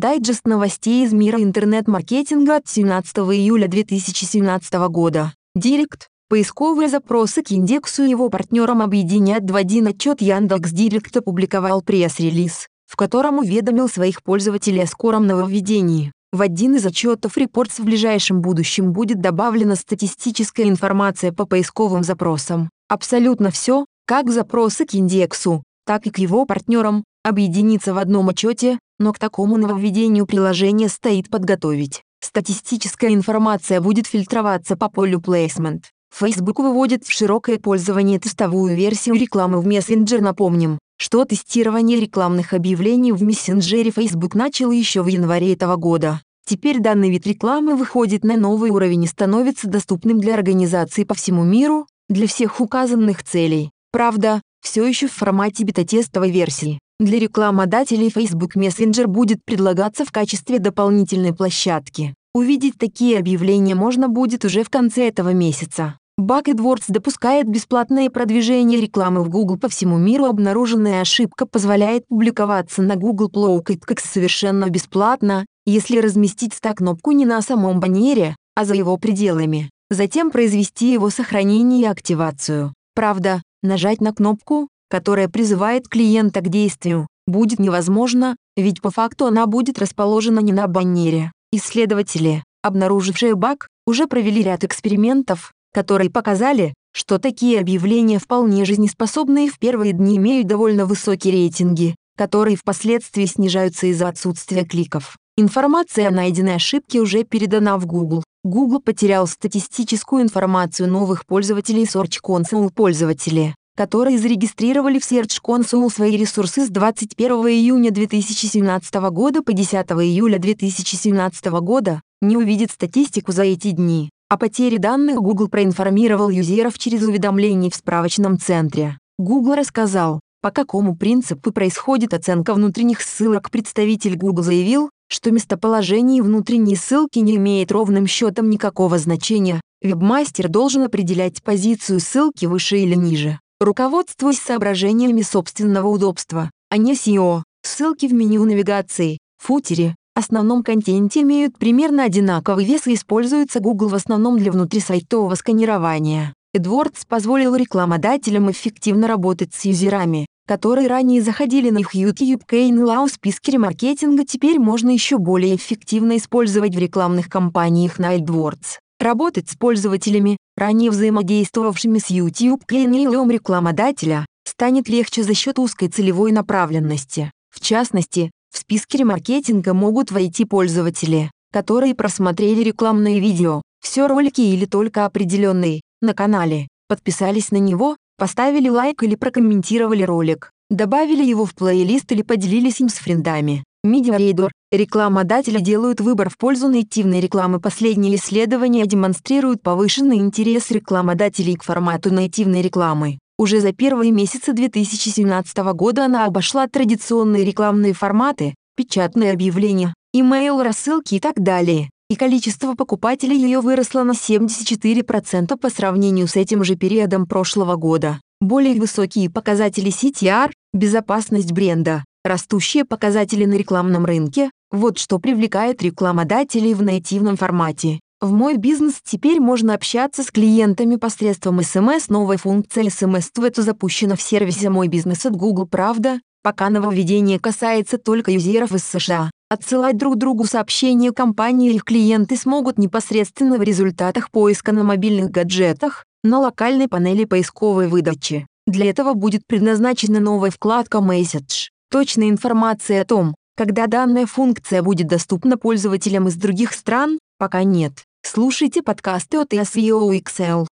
Дайджест новостей из мира интернет-маркетинга от 17 июля 2017 года. Директ. Поисковые запросы к индексу его партнерам объединят в один отчет Яндекс Директ опубликовал пресс-релиз, в котором уведомил своих пользователей о скором нововведении. В один из отчетов Reports в ближайшем будущем будет добавлена статистическая информация по поисковым запросам. Абсолютно все, как запросы к индексу, так и к его партнерам, объединится в одном отчете, но к такому нововведению приложение стоит подготовить. Статистическая информация будет фильтроваться по полю placement. Facebook выводит в широкое пользование тестовую версию рекламы в Messenger. Напомним, что тестирование рекламных объявлений в мессенджере Facebook начало еще в январе этого года. Теперь данный вид рекламы выходит на новый уровень и становится доступным для организаций по всему миру, для всех указанных целей. Правда, все еще в формате бета-тестовой версии. Для рекламодателей Facebook Messenger будет предлагаться в качестве дополнительной площадки. Увидеть такие объявления можно будет уже в конце этого месяца. Бак AdWords допускает бесплатное продвижение рекламы в Google по всему миру. Обнаруженная ошибка позволяет публиковаться на Google Play как совершенно бесплатно, если разместить стак-кнопку не на самом баннере, а за его пределами. Затем произвести его сохранение и активацию. Правда, нажать на кнопку, которая призывает клиента к действию, будет невозможно, ведь по факту она будет расположена не на баннере. Исследователи, обнаружившие баг, уже провели ряд экспериментов, которые показали, что такие объявления вполне жизнеспособны и в первые дни имеют довольно высокие рейтинги, которые впоследствии снижаются из-за отсутствия кликов. Информация о найденной ошибке уже передана в Google. Google потерял статистическую информацию новых пользователей Search Console пользователи, которые зарегистрировали в Search Console свои ресурсы с 21 июня 2017 года по 10 июля 2017 года, не увидит статистику за эти дни. О потере данных Google проинформировал юзеров через уведомления в справочном центре. Google рассказал, по какому принципу происходит оценка внутренних ссылок. Представитель Google заявил, что местоположение внутренней ссылки не имеет ровным счетом никакого значения. Вебмастер должен определять позицию ссылки выше или ниже, руководствуясь соображениями собственного удобства, а не SEO. Ссылки в меню навигации, футере, основном контенте имеют примерно одинаковый вес и используются Google в основном для внутрисайтового сканирования. AdWords позволил рекламодателям эффективно работать с юзерами, которые ранее заходили на их YouTube Kane в списке ремаркетинга, теперь можно еще более эффективно использовать в рекламных кампаниях на AdWords. Работать с пользователями, ранее взаимодействовавшими с YouTube Kane рекламодателя, станет легче за счет узкой целевой направленности. В частности, в списке ремаркетинга могут войти пользователи, которые просмотрели рекламные видео, все ролики или только определенные, на канале, подписались на него, поставили лайк или прокомментировали ролик, добавили его в плейлист или поделились им с френдами. Медиарейдер. Рекламодатели делают выбор в пользу нативной рекламы. Последние исследования демонстрируют повышенный интерес рекламодателей к формату нативной рекламы. Уже за первые месяцы 2017 года она обошла традиционные рекламные форматы, печатные объявления, имейл-рассылки и так далее. И количество покупателей ее выросло на 74% по сравнению с этим же периодом прошлого года. Более высокие показатели CTR, безопасность бренда, растущие показатели на рекламном рынке – вот что привлекает рекламодателей в нативном формате. В мой бизнес теперь можно общаться с клиентами посредством SMS. Новая функция SMS это запущена в сервисе «Мой бизнес» от Google. Правда, пока нововведение касается только юзеров из США. Отсылать друг другу сообщения компании и их клиенты смогут непосредственно в результатах поиска на мобильных гаджетах, на локальной панели поисковой выдачи. Для этого будет предназначена новая вкладка Message. Точная информация о том, когда данная функция будет доступна пользователям из других стран, пока нет. Слушайте подкасты от SEO Excel.